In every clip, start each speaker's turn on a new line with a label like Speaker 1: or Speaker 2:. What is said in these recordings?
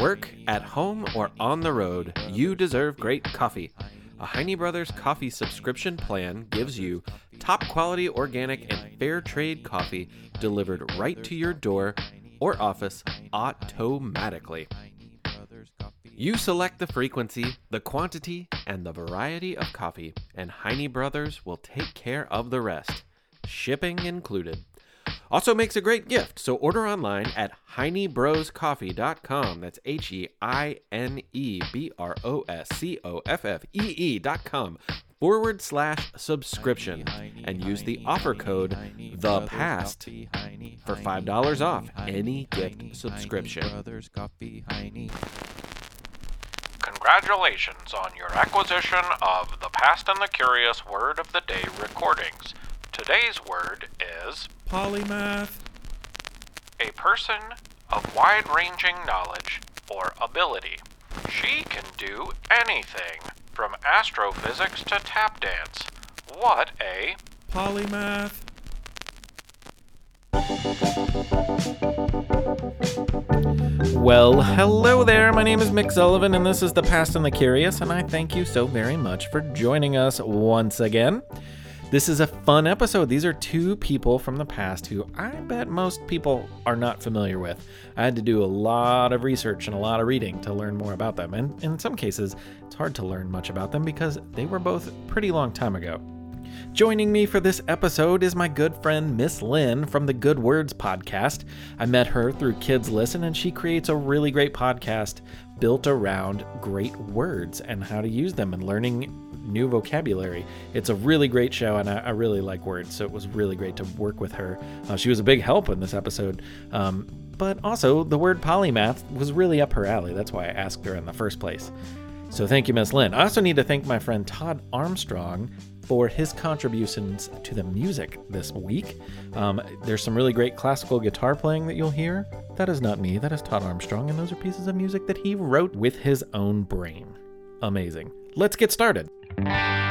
Speaker 1: Work, at home, or on the road, you deserve great coffee. A Heine Brothers coffee subscription plan gives you top quality organic and fair trade coffee delivered right to your door or office automatically. You select the frequency, the quantity, and the variety of coffee, and Heine Brothers will take care of the rest, shipping included. Also makes a great gift, so order online at heinebroscoffee.com. That's H E I N E B R O S C O F F E E.com forward slash subscription and use the offer code the past for $5 off any gift subscription.
Speaker 2: Congratulations on your acquisition of the Past and the Curious Word of the Day recordings. Today's word is
Speaker 3: Polymath.
Speaker 2: a person of wide ranging knowledge or ability. She can do anything, from astrophysics to tap dance. What a
Speaker 3: Polymath.
Speaker 1: Well, hello there. My name is Mick Sullivan, and this is The Past and the Curious, and I thank you so very much for joining us once again. This is a fun episode. These are two people from the past who I bet most people are not familiar with. I had to do a lot of research and a lot of reading to learn more about them, and in some cases, it's hard to learn much about them because they were both pretty long time ago. Joining me for this episode is my good friend Miss Lynn from the Good Words podcast. I met her through Kids Listen, and she creates a really great podcast built around great words and how to use them and learning new vocabulary. It's a really great show, and I, I really like words, so it was really great to work with her. Uh, she was a big help in this episode. Um, but also, the word polymath was really up her alley. That's why I asked her in the first place. So thank you, Miss Lynn. I also need to thank my friend Todd Armstrong for his contributions to the music this week. Um, there's some really great classical guitar playing that you'll hear. That is not me, that is Todd Armstrong, and those are pieces of music that he wrote with his own brain. Amazing. Let's get started.
Speaker 3: Syria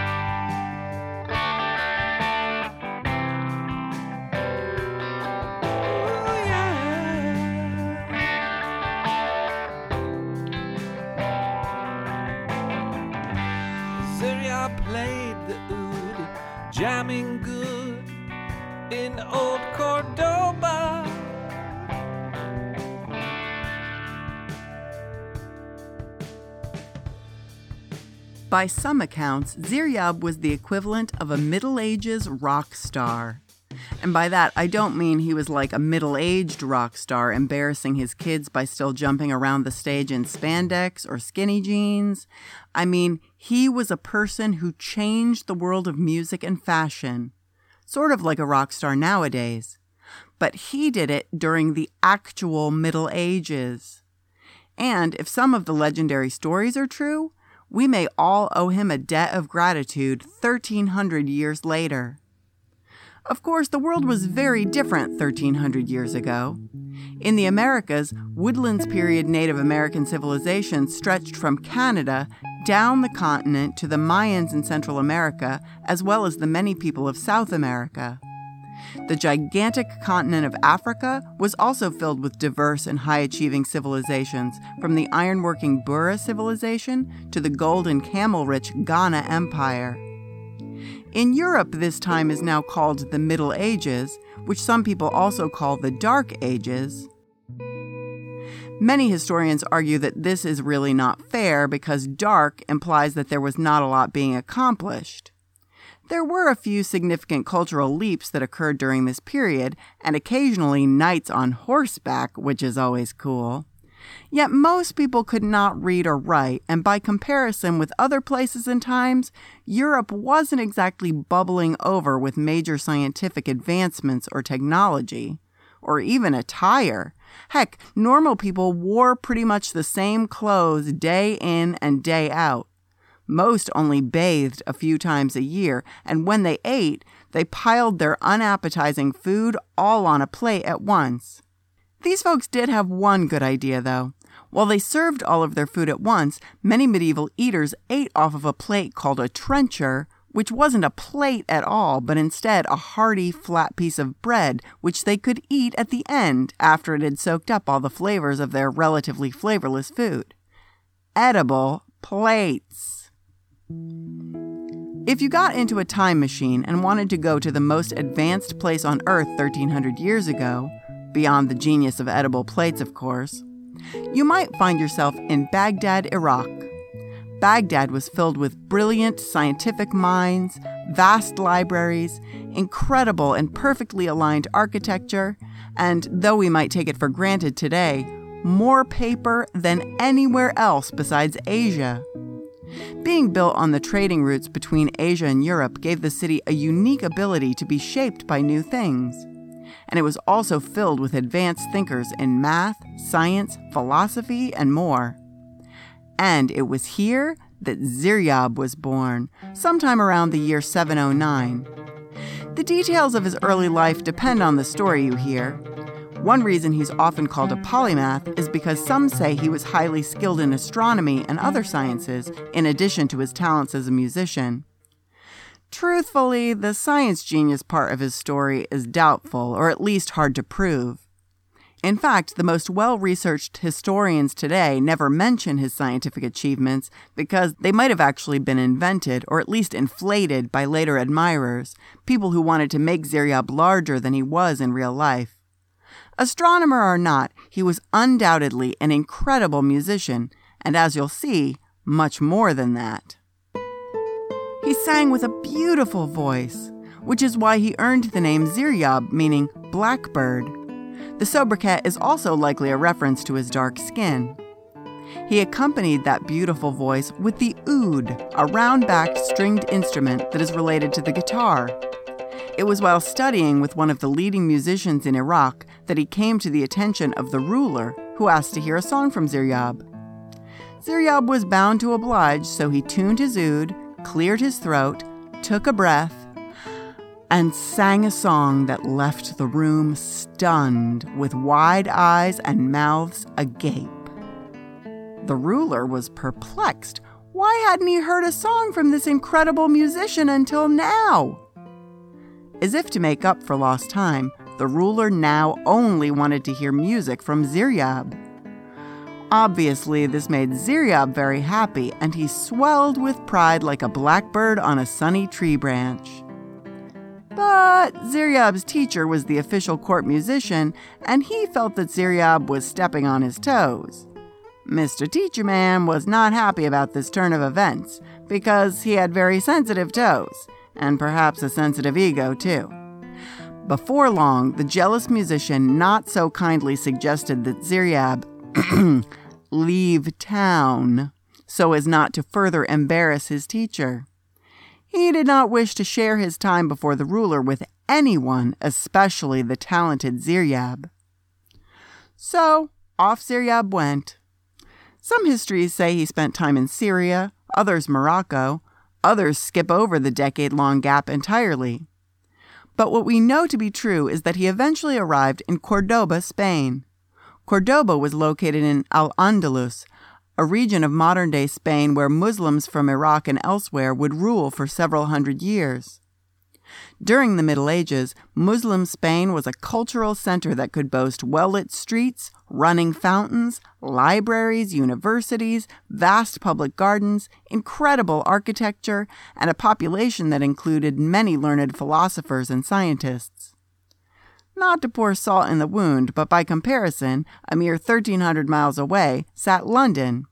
Speaker 4: By some accounts, Ziryab was the equivalent of a Middle Ages rock star. And by that, I don't mean he was like a middle aged rock star embarrassing his kids by still jumping around the stage in spandex or skinny jeans. I mean, he was a person who changed the world of music and fashion, sort of like a rock star nowadays. But he did it during the actual Middle Ages. And if some of the legendary stories are true, we may all owe him a debt of gratitude 1300 years later. Of course, the world was very different 1300 years ago. In the Americas, Woodlands period Native American civilization stretched from Canada down the continent to the Mayans in Central America, as well as the many people of South America. The gigantic continent of Africa was also filled with diverse and high achieving civilizations, from the ironworking Bura civilization to the gold and camel rich Ghana Empire. In Europe, this time is now called the Middle Ages, which some people also call the Dark Ages. Many historians argue that this is really not fair because dark implies that there was not a lot being accomplished. There were a few significant cultural leaps that occurred during this period, and occasionally knights on horseback, which is always cool. Yet most people could not read or write, and by comparison with other places and times, Europe wasn't exactly bubbling over with major scientific advancements or technology, or even attire. Heck, normal people wore pretty much the same clothes day in and day out. Most only bathed a few times a year, and when they ate, they piled their unappetizing food all on a plate at once. These folks did have one good idea, though. While they served all of their food at once, many medieval eaters ate off of a plate called a trencher, which wasn't a plate at all, but instead a hearty, flat piece of bread, which they could eat at the end after it had soaked up all the flavors of their relatively flavorless food. Edible plates. If you got into a time machine and wanted to go to the most advanced place on Earth 1300 years ago, beyond the genius of edible plates, of course, you might find yourself in Baghdad, Iraq. Baghdad was filled with brilliant scientific minds, vast libraries, incredible and perfectly aligned architecture, and though we might take it for granted today, more paper than anywhere else besides Asia. Being built on the trading routes between Asia and Europe gave the city a unique ability to be shaped by new things. And it was also filled with advanced thinkers in math, science, philosophy, and more. And it was here that Ziryab was born, sometime around the year 709. The details of his early life depend on the story you hear. One reason he's often called a polymath is because some say he was highly skilled in astronomy and other sciences, in addition to his talents as a musician. Truthfully, the science genius part of his story is doubtful, or at least hard to prove. In fact, the most well researched historians today never mention his scientific achievements because they might have actually been invented or at least inflated by later admirers, people who wanted to make Ziryab larger than he was in real life. Astronomer or not, he was undoubtedly an incredible musician, and as you'll see, much more than that. He sang with a beautiful voice, which is why he earned the name Ziryab, meaning blackbird. The sobriquet is also likely a reference to his dark skin. He accompanied that beautiful voice with the oud, a round backed stringed instrument that is related to the guitar. It was while studying with one of the leading musicians in Iraq that he came to the attention of the ruler, who asked to hear a song from Ziryab. Ziryab was bound to oblige, so he tuned his oud, cleared his throat, took a breath, and sang a song that left the room stunned with wide eyes and mouths agape. The ruler was perplexed. Why hadn't he heard a song from this incredible musician until now? As if to make up for lost time, the ruler now only wanted to hear music from Ziryab. Obviously, this made Ziryab very happy, and he swelled with pride like a blackbird on a sunny tree branch. But Ziryab's teacher was the official court musician, and he felt that Ziryab was stepping on his toes. Mr. Teacher Man was not happy about this turn of events because he had very sensitive toes, and perhaps a sensitive ego, too. Before long, the jealous musician not so kindly suggested that Ziryab leave town so as not to further embarrass his teacher. He did not wish to share his time before the ruler with anyone, especially the talented Ziryab. So off Ziryab went. Some histories say he spent time in Syria, others Morocco, others skip over the decade long gap entirely. But what we know to be true is that he eventually arrived in Cordoba, Spain. Cordoba was located in Al Andalus, a region of modern day Spain where Muslims from Iraq and elsewhere would rule for several hundred years. During the Middle Ages, Muslim Spain was a cultural center that could boast well lit streets, running fountains, libraries, universities, vast public gardens, incredible architecture, and a population that included many learned philosophers and scientists. Not to pour salt in the wound, but by comparison, a mere 1,300 miles away sat London.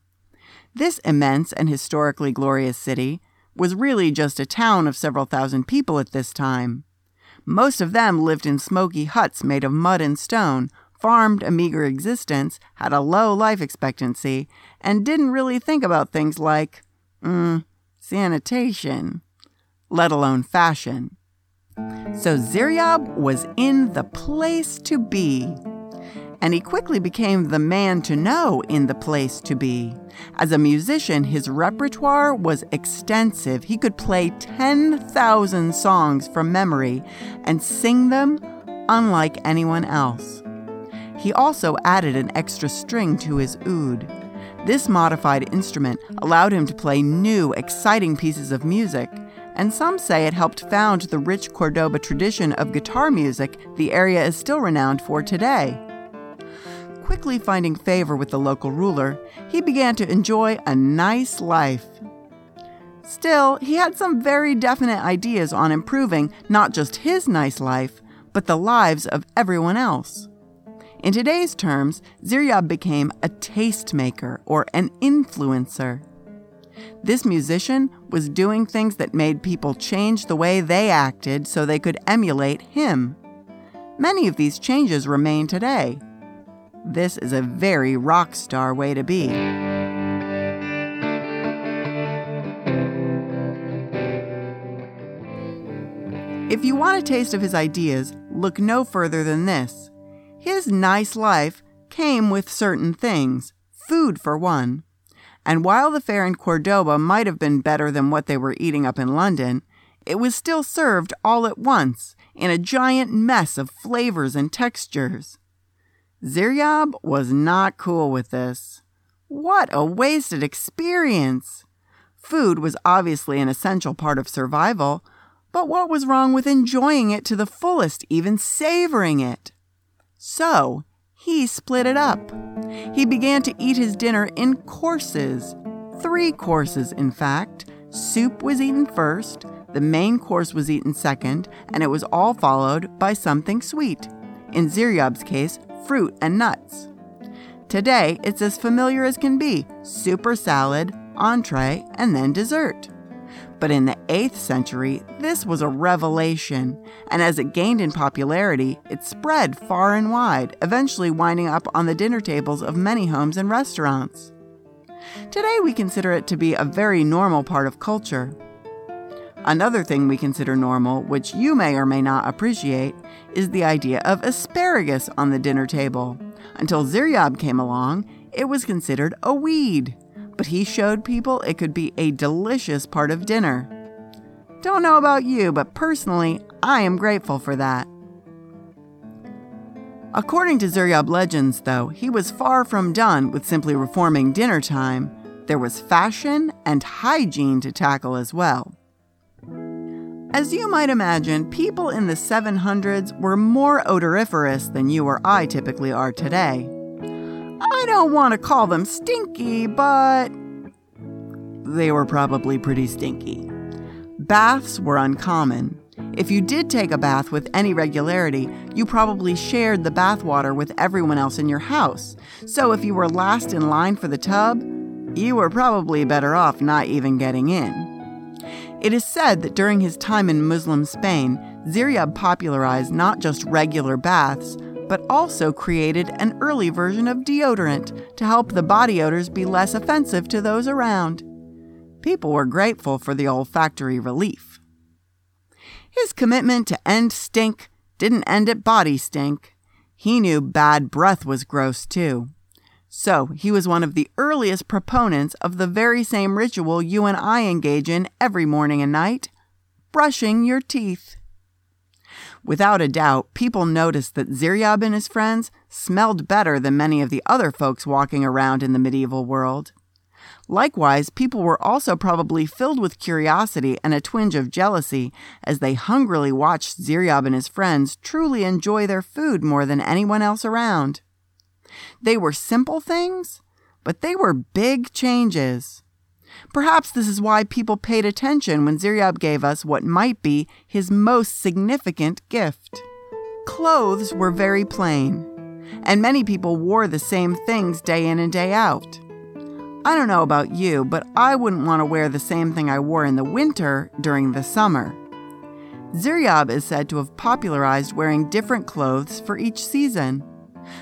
Speaker 4: This immense and historically glorious city was really just a town of several thousand people at this time. Most of them lived in smoky huts made of mud and stone, farmed a meager existence, had a low life expectancy, and didn't really think about things like, mm, sanitation, let alone fashion. So Ziryab was in the place to be. And he quickly became the man to know in the place to be. As a musician, his repertoire was extensive. He could play 10,000 songs from memory and sing them unlike anyone else. He also added an extra string to his oud. This modified instrument allowed him to play new, exciting pieces of music and some say it helped found the rich Cordoba tradition of guitar music the area is still renowned for today. Quickly finding favor with the local ruler, he began to enjoy a nice life. Still, he had some very definite ideas on improving not just his nice life, but the lives of everyone else. In today's terms, Ziryab became a tastemaker or an influencer. This musician was doing things that made people change the way they acted so they could emulate him. Many of these changes remain today. This is a very rock star way to be. If you want a taste of his ideas, look no further than this. His nice life came with certain things, food for one. And while the fare in Cordoba might have been better than what they were eating up in London, it was still served all at once in a giant mess of flavors and textures. Ziryab was not cool with this. What a wasted experience! Food was obviously an essential part of survival, but what was wrong with enjoying it to the fullest, even savoring it? So, he split it up. He began to eat his dinner in courses. Three courses, in fact. Soup was eaten first, the main course was eaten second, and it was all followed by something sweet. In Ziryab's case, fruit and nuts. Today, it's as familiar as can be super salad, entree, and then dessert. But in the 8th century, this was a revelation, and as it gained in popularity, it spread far and wide, eventually winding up on the dinner tables of many homes and restaurants. Today, we consider it to be a very normal part of culture. Another thing we consider normal, which you may or may not appreciate, is the idea of asparagus on the dinner table. Until Ziryab came along, it was considered a weed but he showed people it could be a delicious part of dinner. Don't know about you, but personally, I am grateful for that. According to Ziryab legends, though, he was far from done with simply reforming dinner time. There was fashion and hygiene to tackle as well. As you might imagine, people in the 700s were more odoriferous than you or I typically are today. I don't want to call them stinky, but they were probably pretty stinky. Baths were uncommon. If you did take a bath with any regularity, you probably shared the bathwater with everyone else in your house. So if you were last in line for the tub, you were probably better off not even getting in. It is said that during his time in Muslim Spain, Ziryab popularized not just regular baths, but also created an early version of deodorant to help the body odors be less offensive to those around. People were grateful for the olfactory relief. His commitment to end stink didn't end at body stink. He knew bad breath was gross too. So he was one of the earliest proponents of the very same ritual you and I engage in every morning and night brushing your teeth. Without a doubt, people noticed that Ziryab and his friends smelled better than many of the other folks walking around in the medieval world. Likewise, people were also probably filled with curiosity and a twinge of jealousy as they hungrily watched Ziryab and his friends truly enjoy their food more than anyone else around. They were simple things, but they were big changes. Perhaps this is why people paid attention when Ziryab gave us what might be his most significant gift. Clothes were very plain, and many people wore the same things day in and day out. I don't know about you, but I wouldn't want to wear the same thing I wore in the winter during the summer. Ziryab is said to have popularized wearing different clothes for each season.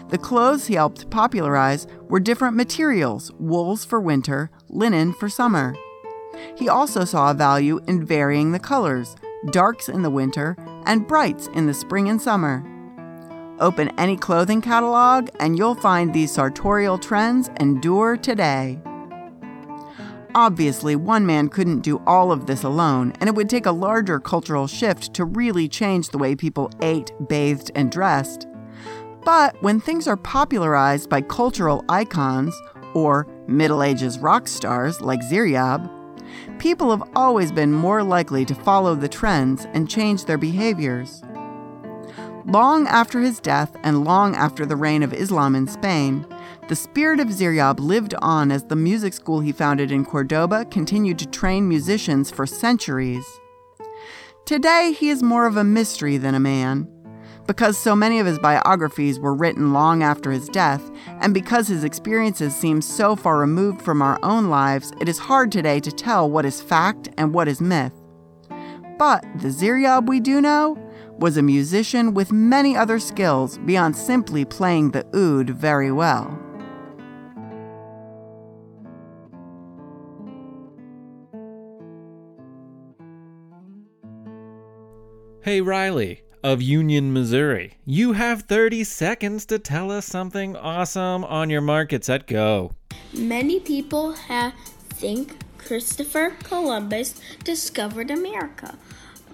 Speaker 4: The clothes he helped popularize were different materials wools for winter, linen for summer. He also saw a value in varying the colors darks in the winter and brights in the spring and summer. Open any clothing catalog and you'll find these sartorial trends endure today. Obviously, one man couldn't do all of this alone, and it would take a larger cultural shift to really change the way people ate, bathed, and dressed. But when things are popularized by cultural icons or Middle Ages rock stars like Ziryab, people have always been more likely to follow the trends and change their behaviors. Long after his death and long after the reign of Islam in Spain, the spirit of Ziryab lived on as the music school he founded in Cordoba continued to train musicians for centuries. Today, he is more of a mystery than a man. Because so many of his biographies were written long after his death, and because his experiences seem so far removed from our own lives, it is hard today to tell what is fact and what is myth. But the Ziryab we do know was a musician with many other skills beyond simply playing the oud very well.
Speaker 1: Hey, Riley of Union, Missouri. You have 30 seconds to tell us something awesome on your market set go.
Speaker 5: Many people have think Christopher Columbus discovered America,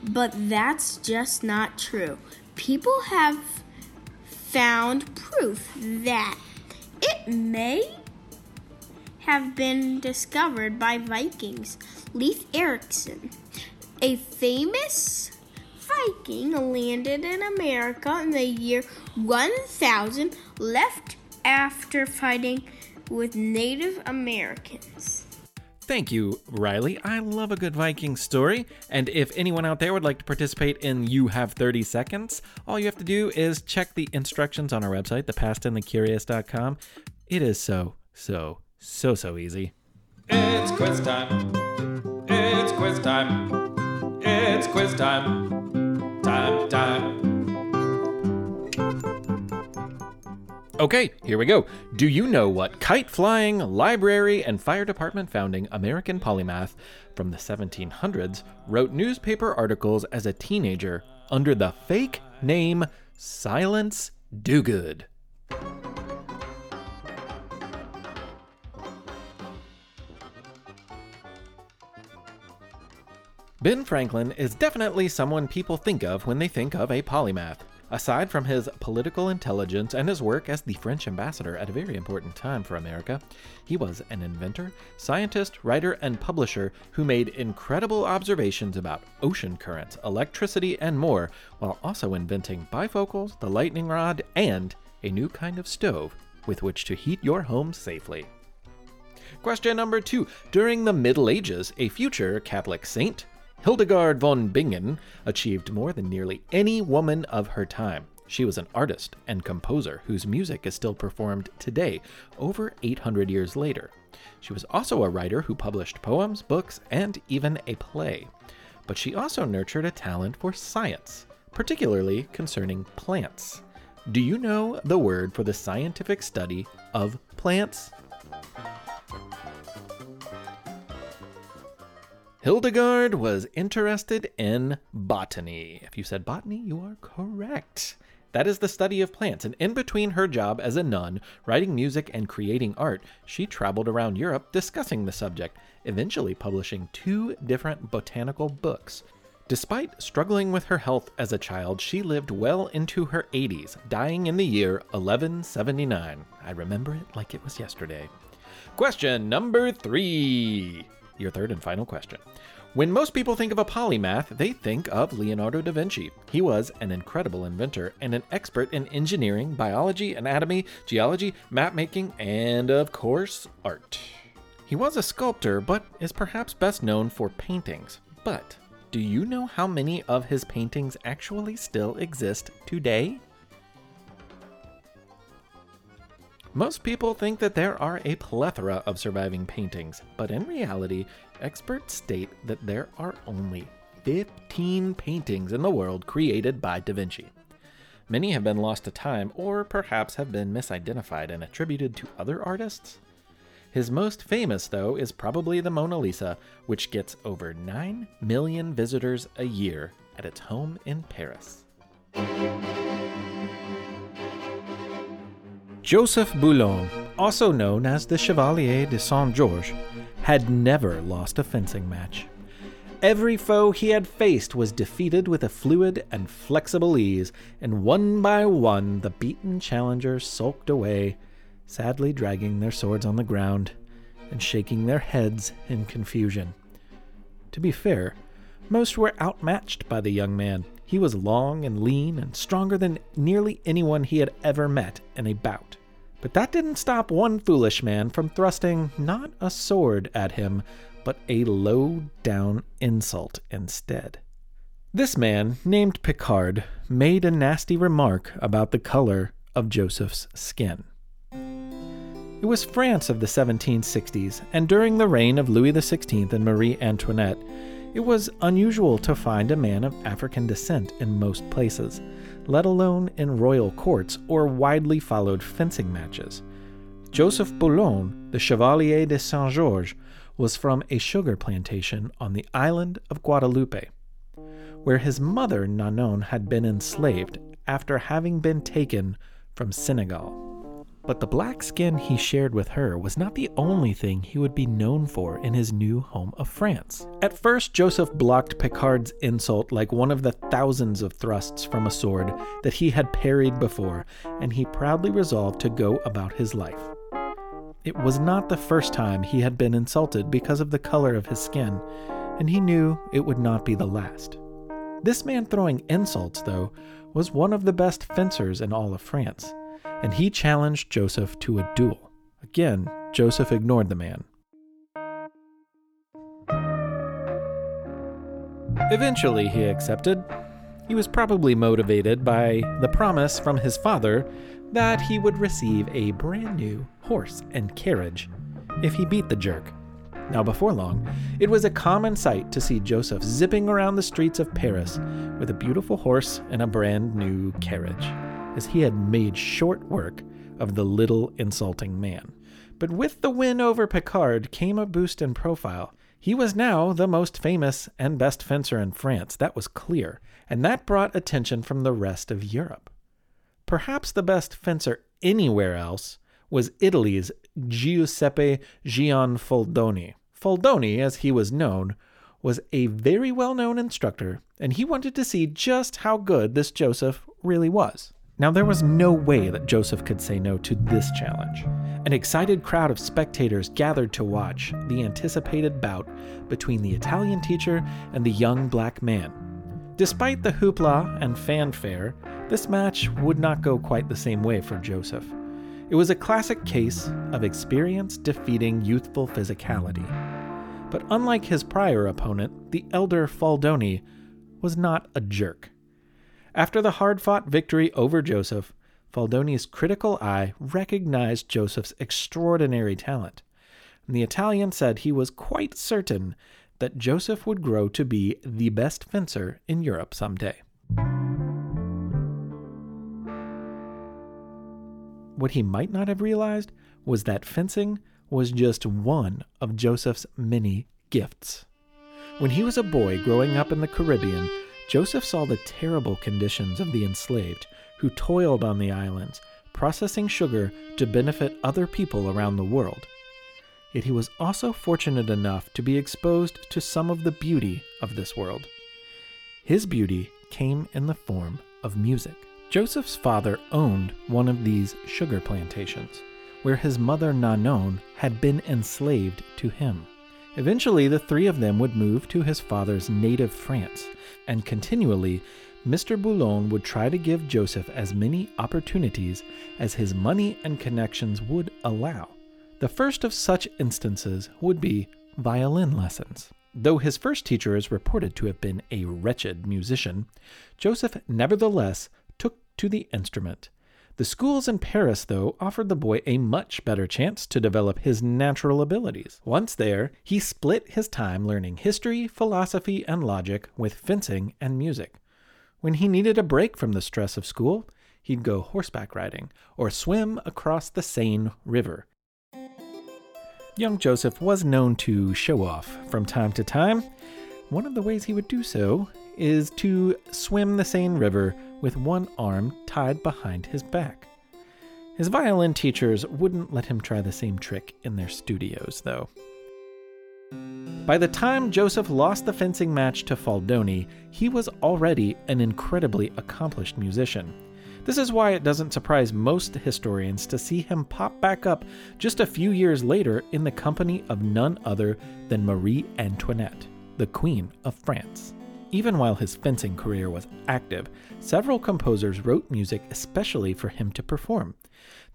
Speaker 5: but that's just not true. People have found proof that it may have been discovered by Vikings. Leif Erikson, a famous Viking, landed in America in the year 1000, left after fighting with Native Americans.
Speaker 1: Thank you, Riley. I love a good Viking story. And if anyone out there would like to participate in You Have 30 Seconds, all you have to do is check the instructions on our website, thepastandthecurious.com. It is so, so, so, so easy.
Speaker 3: It's quiz time. It's quiz time. It's quiz time.
Speaker 1: Okay, here we go. Do you know what kite flying, library, and fire department founding American polymath from the 1700s wrote newspaper articles as a teenager under the fake name Silence Dogood? Ben Franklin is definitely someone people think of when they think of a polymath. Aside from his political intelligence and his work as the French ambassador at a very important time for America, he was an inventor, scientist, writer, and publisher who made incredible observations about ocean currents, electricity, and more, while also inventing bifocals, the lightning rod, and a new kind of stove with which to heat your home safely. Question number two. During the Middle Ages, a future Catholic saint, Hildegard von Bingen achieved more than nearly any woman of her time. She was an artist and composer whose music is still performed today, over 800 years later. She was also a writer who published poems, books, and even a play. But she also nurtured a talent for science, particularly concerning plants. Do you know the word for the scientific study of plants? Hildegard was interested in botany. If you said botany, you are correct. That is the study of plants, and in between her job as a nun, writing music, and creating art, she traveled around Europe discussing the subject, eventually publishing two different botanical books. Despite struggling with her health as a child, she lived well into her 80s, dying in the year 1179. I remember it like it was yesterday. Question number three your third and final question. When most people think of a polymath, they think of Leonardo da Vinci. He was an incredible inventor and an expert in engineering, biology, anatomy, geology, map making, and of course, art. He was a sculptor, but is perhaps best known for paintings. But do you know how many of his paintings actually still exist today? Most people think that there are a plethora of surviving paintings, but in reality, experts state that there are only 15 paintings in the world created by Da Vinci. Many have been lost to time, or perhaps have been misidentified and attributed to other artists. His most famous, though, is probably the Mona Lisa, which gets over 9 million visitors a year at its home in Paris. Joseph Bologne, also known as the Chevalier de Saint Georges, had never lost a fencing match. Every foe he had faced was defeated with a fluid and flexible ease, and one by one the beaten challengers sulked away, sadly dragging their swords on the ground and shaking their heads in confusion. To be fair, most were outmatched by the young man. He was long and lean and stronger than nearly anyone he had ever met in a bout. But that didn't stop one foolish man from thrusting not a sword at him, but a low down insult instead. This man, named Picard, made a nasty remark about the color of Joseph's skin. It was France of the 1760s, and during the reign of Louis XVI and Marie Antoinette, it was unusual to find a man of African descent in most places, let alone in royal courts or widely followed fencing matches. Joseph Bologne, the Chevalier de Saint Georges, was from a sugar plantation on the island of Guadeloupe, where his mother Nanon had been enslaved after having been taken from Senegal. But the black skin he shared with her was not the only thing he would be known for in his new home of France. At first, Joseph blocked Picard's insult like one of the thousands of thrusts from a sword that he had parried before, and he proudly resolved to go about his life. It was not the first time he had been insulted because of the color of his skin, and he knew it would not be the last. This man throwing insults, though, was one of the best fencers in all of France and he challenged Joseph to a duel. Again, Joseph ignored the man. Eventually, he accepted. He was probably motivated by the promise from his father that he would receive a brand new horse and carriage if he beat the jerk. Now, before long, it was a common sight to see Joseph zipping around the streets of Paris with a beautiful horse and a brand new carriage as he had made short work of the little insulting man. But with the win over Picard came a boost in profile. He was now the most famous and best fencer in France, that was clear, and that brought attention from the rest of Europe. Perhaps the best fencer anywhere else was Italy's Giuseppe Gianfaldoni. Faldoni, as he was known, was a very well known instructor, and he wanted to see just how good this Joseph really was. Now, there was no way that Joseph could say no to this challenge. An excited crowd of spectators gathered to watch the anticipated bout between the Italian teacher and the young black man. Despite the hoopla and fanfare, this match would not go quite the same way for Joseph. It was a classic case of experience defeating youthful physicality. But unlike his prior opponent, the elder Faldoni was not a jerk. After the hard fought victory over Joseph, Faldoni's critical eye recognized Joseph's extraordinary talent. And the Italian said he was quite certain that Joseph would grow to be the best fencer in Europe someday. What he might not have realized was that fencing was just one of Joseph's many gifts. When he was a boy growing up in the Caribbean, Joseph saw the terrible conditions of the enslaved who toiled on the islands, processing sugar to benefit other people around the world. Yet he was also fortunate enough to be exposed to some of the beauty of this world. His beauty came in the form of music. Joseph's father owned one of these sugar plantations, where his mother Nanon had been enslaved to him. Eventually, the three of them would move to his father's native France, and continually, Mr. Bologne would try to give Joseph as many opportunities as his money and connections would allow. The first of such instances would be violin lessons. Though his first teacher is reported to have been a wretched musician, Joseph nevertheless took to the instrument the schools in Paris, though, offered the boy a much better chance to develop his natural abilities. Once there, he split his time learning history, philosophy, and logic with fencing and music. When he needed a break from the stress of school, he'd go horseback riding or swim across the Seine River. Young Joseph was known to show off from time to time. One of the ways he would do so is to swim the Seine River with one arm tied behind his back. His violin teachers wouldn't let him try the same trick in their studios, though. By the time Joseph lost the fencing match to Faldoni, he was already an incredibly accomplished musician. This is why it doesn't surprise most historians to see him pop back up just a few years later in the company of none other than Marie Antoinette. the Queen of France. Even while his fencing career was active, several composers wrote music especially for him to perform.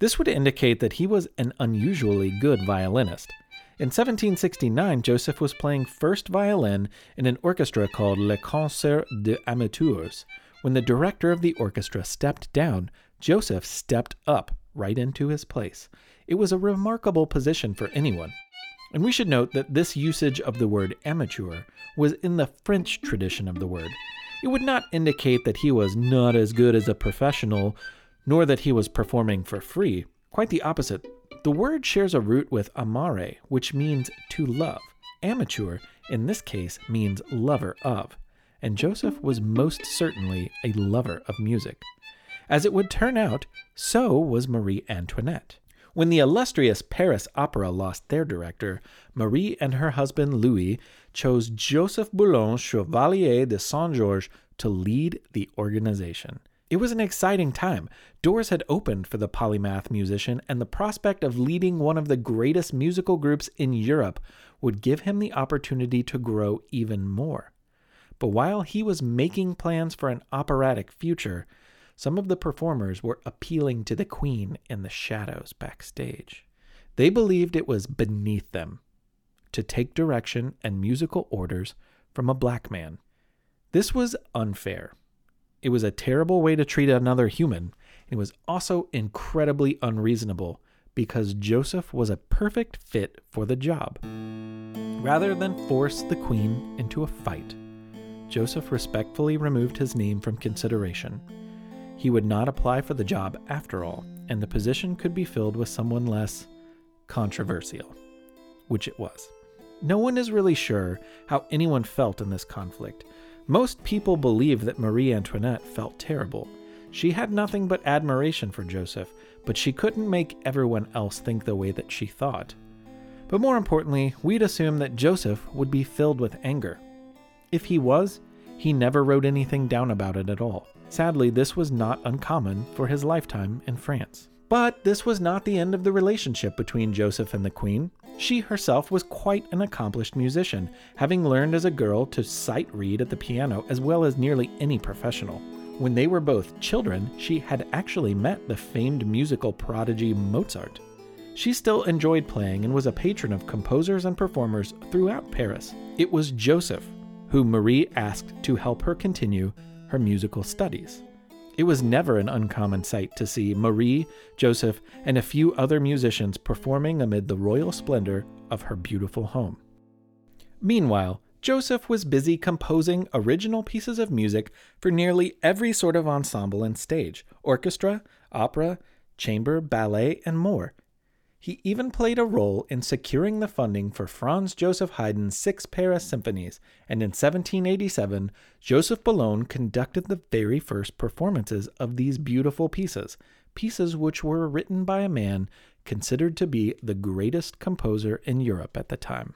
Speaker 1: This would indicate that he was an unusually good violinist. In 1769, Joseph was playing first violin in an orchestra called Le Concert des Amateurs. When the director of the orchestra stepped down, Joseph stepped up right into his place. It was a remarkable position for anyone. And we should note that this usage of the word amateur was in the French tradition of the word. It would not indicate that he was not as good as a professional, nor that he was performing for free. Quite the opposite. The word shares a root with amare, which means to love. Amateur, in this case, means lover of. And Joseph was most certainly a lover of music. As it would turn out, so was Marie Antoinette. When the illustrious Paris Opera lost their director, Marie and her husband Louis chose Joseph Bologne, Chevalier de Saint Georges, to lead the organization. It was an exciting time. Doors had opened for the polymath musician, and the prospect of leading one of the greatest musical groups in Europe would give him the opportunity to grow even more. But while he was making plans for an operatic future, some of the performers were appealing to the Queen in the shadows backstage. They believed it was beneath them to take direction and musical orders from a black man. This was unfair. It was a terrible way to treat another human. It was also incredibly unreasonable because Joseph was a perfect fit for the job. Rather than force the queen into a fight, Joseph respectfully removed his name from consideration. He would not apply for the job after all, and the position could be filled with someone less controversial, which it was. No one is really sure how anyone felt in this conflict. Most people believe that Marie Antoinette felt terrible. She had nothing but admiration for Joseph, but she couldn't make everyone else think the way that she thought. But more importantly, we'd assume that Joseph would be filled with anger. If he was, he never wrote anything down about it at all. Sadly, this was not uncommon for his lifetime in France. But this was not the end of the relationship between Joseph and the Queen. She herself was quite an accomplished musician, having learned as a girl to sight read at the piano as well as nearly any professional. When they were both children, she had actually met the famed musical prodigy Mozart. She still enjoyed playing and was a patron of composers and performers throughout Paris. It was Joseph whom Marie asked to help her continue her musical studies. It was never an uncommon sight to see Marie, Joseph, and a few other musicians performing amid the royal splendor of her beautiful home. Meanwhile, Joseph was busy composing original pieces of music for nearly every sort of ensemble and stage orchestra, opera, chamber, ballet, and more. He even played a role in securing the funding for Franz Joseph Haydn's six Paris symphonies, and in 1787, Joseph Bologne conducted the very first performances of these beautiful pieces, pieces which were written by a man considered to be the greatest composer in Europe at the time.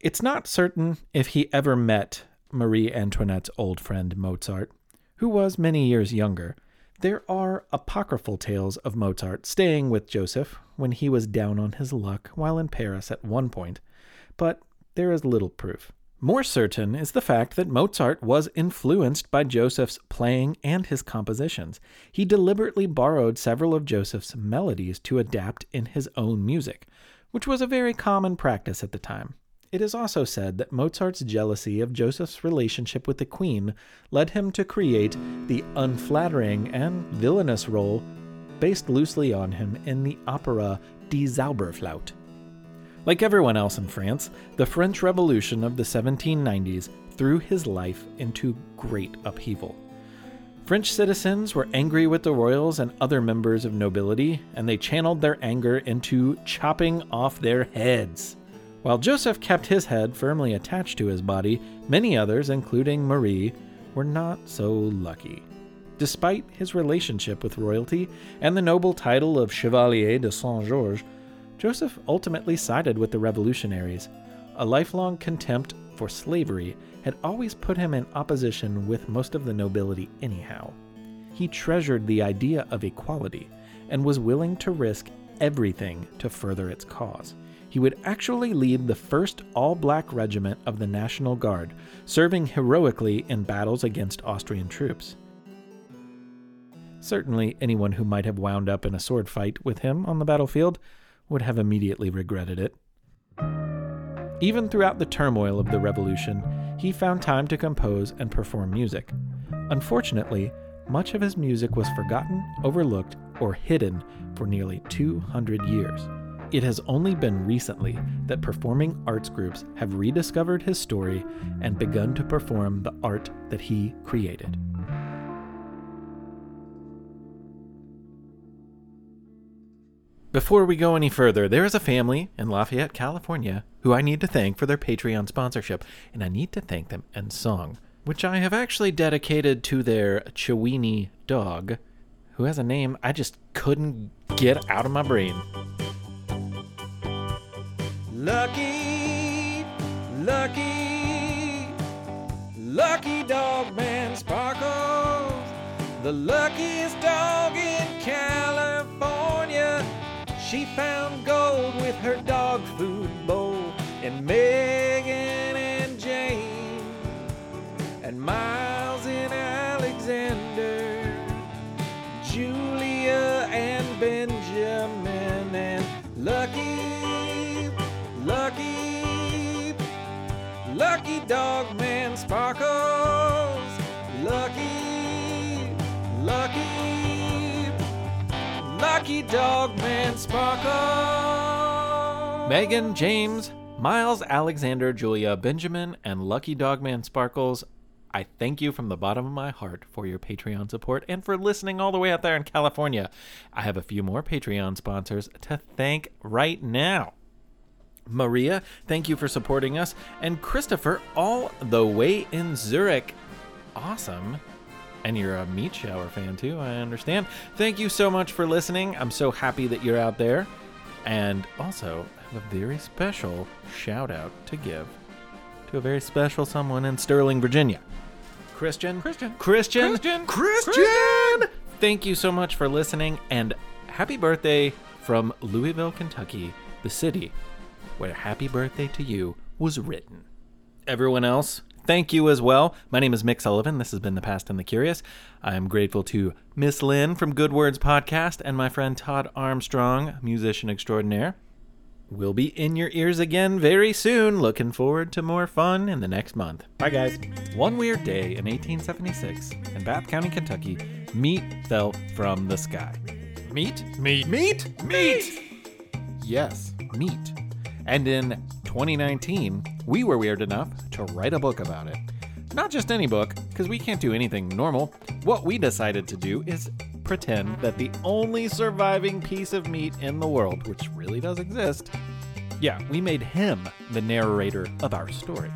Speaker 1: It's not certain if he ever met Marie Antoinette's old friend Mozart, who was many years younger. There are apocryphal tales of Mozart staying with Joseph when he was down on his luck while in Paris at one point, but there is little proof. More certain is the fact that Mozart was influenced by Joseph's playing and his compositions. He deliberately borrowed several of Joseph's melodies to adapt in his own music, which was a very common practice at the time. It is also said that Mozart's jealousy of Joseph's relationship with the queen led him to create the unflattering and villainous role based loosely on him in the opera Die Zauberflöte. Like everyone else in France, the French Revolution of the 1790s threw his life into great upheaval. French citizens were angry with the royals and other members of nobility, and they channeled their anger into chopping off their heads. While Joseph kept his head firmly attached to his body, many others, including Marie, were not so lucky. Despite his relationship with royalty and the noble title of Chevalier de Saint Georges, Joseph ultimately sided with the revolutionaries. A lifelong contempt for slavery had always put him in opposition with most of the nobility, anyhow. He treasured the idea of equality and was willing to risk everything to further its cause. He would actually lead the first all black regiment of the National Guard, serving heroically in battles against Austrian troops. Certainly, anyone who might have wound up in a sword fight with him on the battlefield would have immediately regretted it. Even throughout the turmoil of the revolution, he found time to compose and perform music. Unfortunately, much of his music was forgotten, overlooked, or hidden for nearly 200 years. It has only been recently that performing arts groups have rediscovered his story and begun to perform the art that he created. Before we go any further, there is a family in Lafayette, California, who I need to thank for their Patreon sponsorship, and I need to thank them in song, which I have actually dedicated to their Chiweenie dog, who has a name I just couldn't get out of my brain.
Speaker 3: Lucky, lucky, lucky dog man Sparkles, the luckiest dog in California. She found gold with her dog food bowl, and Megan and James, and Miles and Alexander, Julia and Benjamin, and Lucky, Dog Man Sparkles, Lucky, Lucky. Lucky Dog Man Sparkle.
Speaker 1: Megan, James, Miles, Alexander, Julia, Benjamin, and Lucky Dogman Sparkles, I thank you from the bottom of my heart for your Patreon support and for listening all the way out there in California. I have a few more Patreon sponsors to thank right now. Maria, thank you for supporting us, and Christopher, all the way in Zurich. Awesome. And you're a Meat Shower fan too, I understand. Thank you so much for listening. I'm so happy that you're out there. And also, I have a very special shout out to give to a very special someone in Sterling, Virginia. Christian. Christian. Christian.
Speaker 3: Christian.
Speaker 1: Christian. Thank you so much for listening and happy birthday from Louisville, Kentucky, the city where Happy Birthday to You was written. Everyone else, thank you as well. My name is Mick Sullivan. This has been The Past and the Curious. I am grateful to Miss Lynn from Good Words Podcast and my friend Todd Armstrong, musician extraordinaire. We'll be in your ears again very soon. Looking forward to more fun in the next month. Bye, guys. One weird day in 1876 in Bath County, Kentucky, meat fell from the sky. Meat? Meat. Meat? Meat! Yes, meat. And in 2019, we were weird enough to write a book about it. Not just any book, because we can't do anything normal. What we decided to do is pretend that the only surviving piece of meat in the world, which really does exist, yeah, we made him the narrator of our story.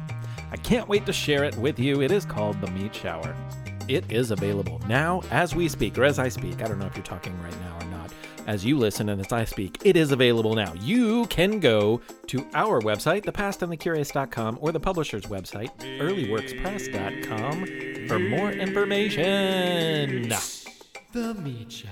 Speaker 1: I can't wait to share it with you. It is called The Meat Shower. It is available now as we speak, or as I speak. I don't know if you're talking right now. As you listen and as I speak, it is available now. You can go to our website, thepastandthecurious.com, or the publisher's website, earlyworkspress.com, for more information. The Meat.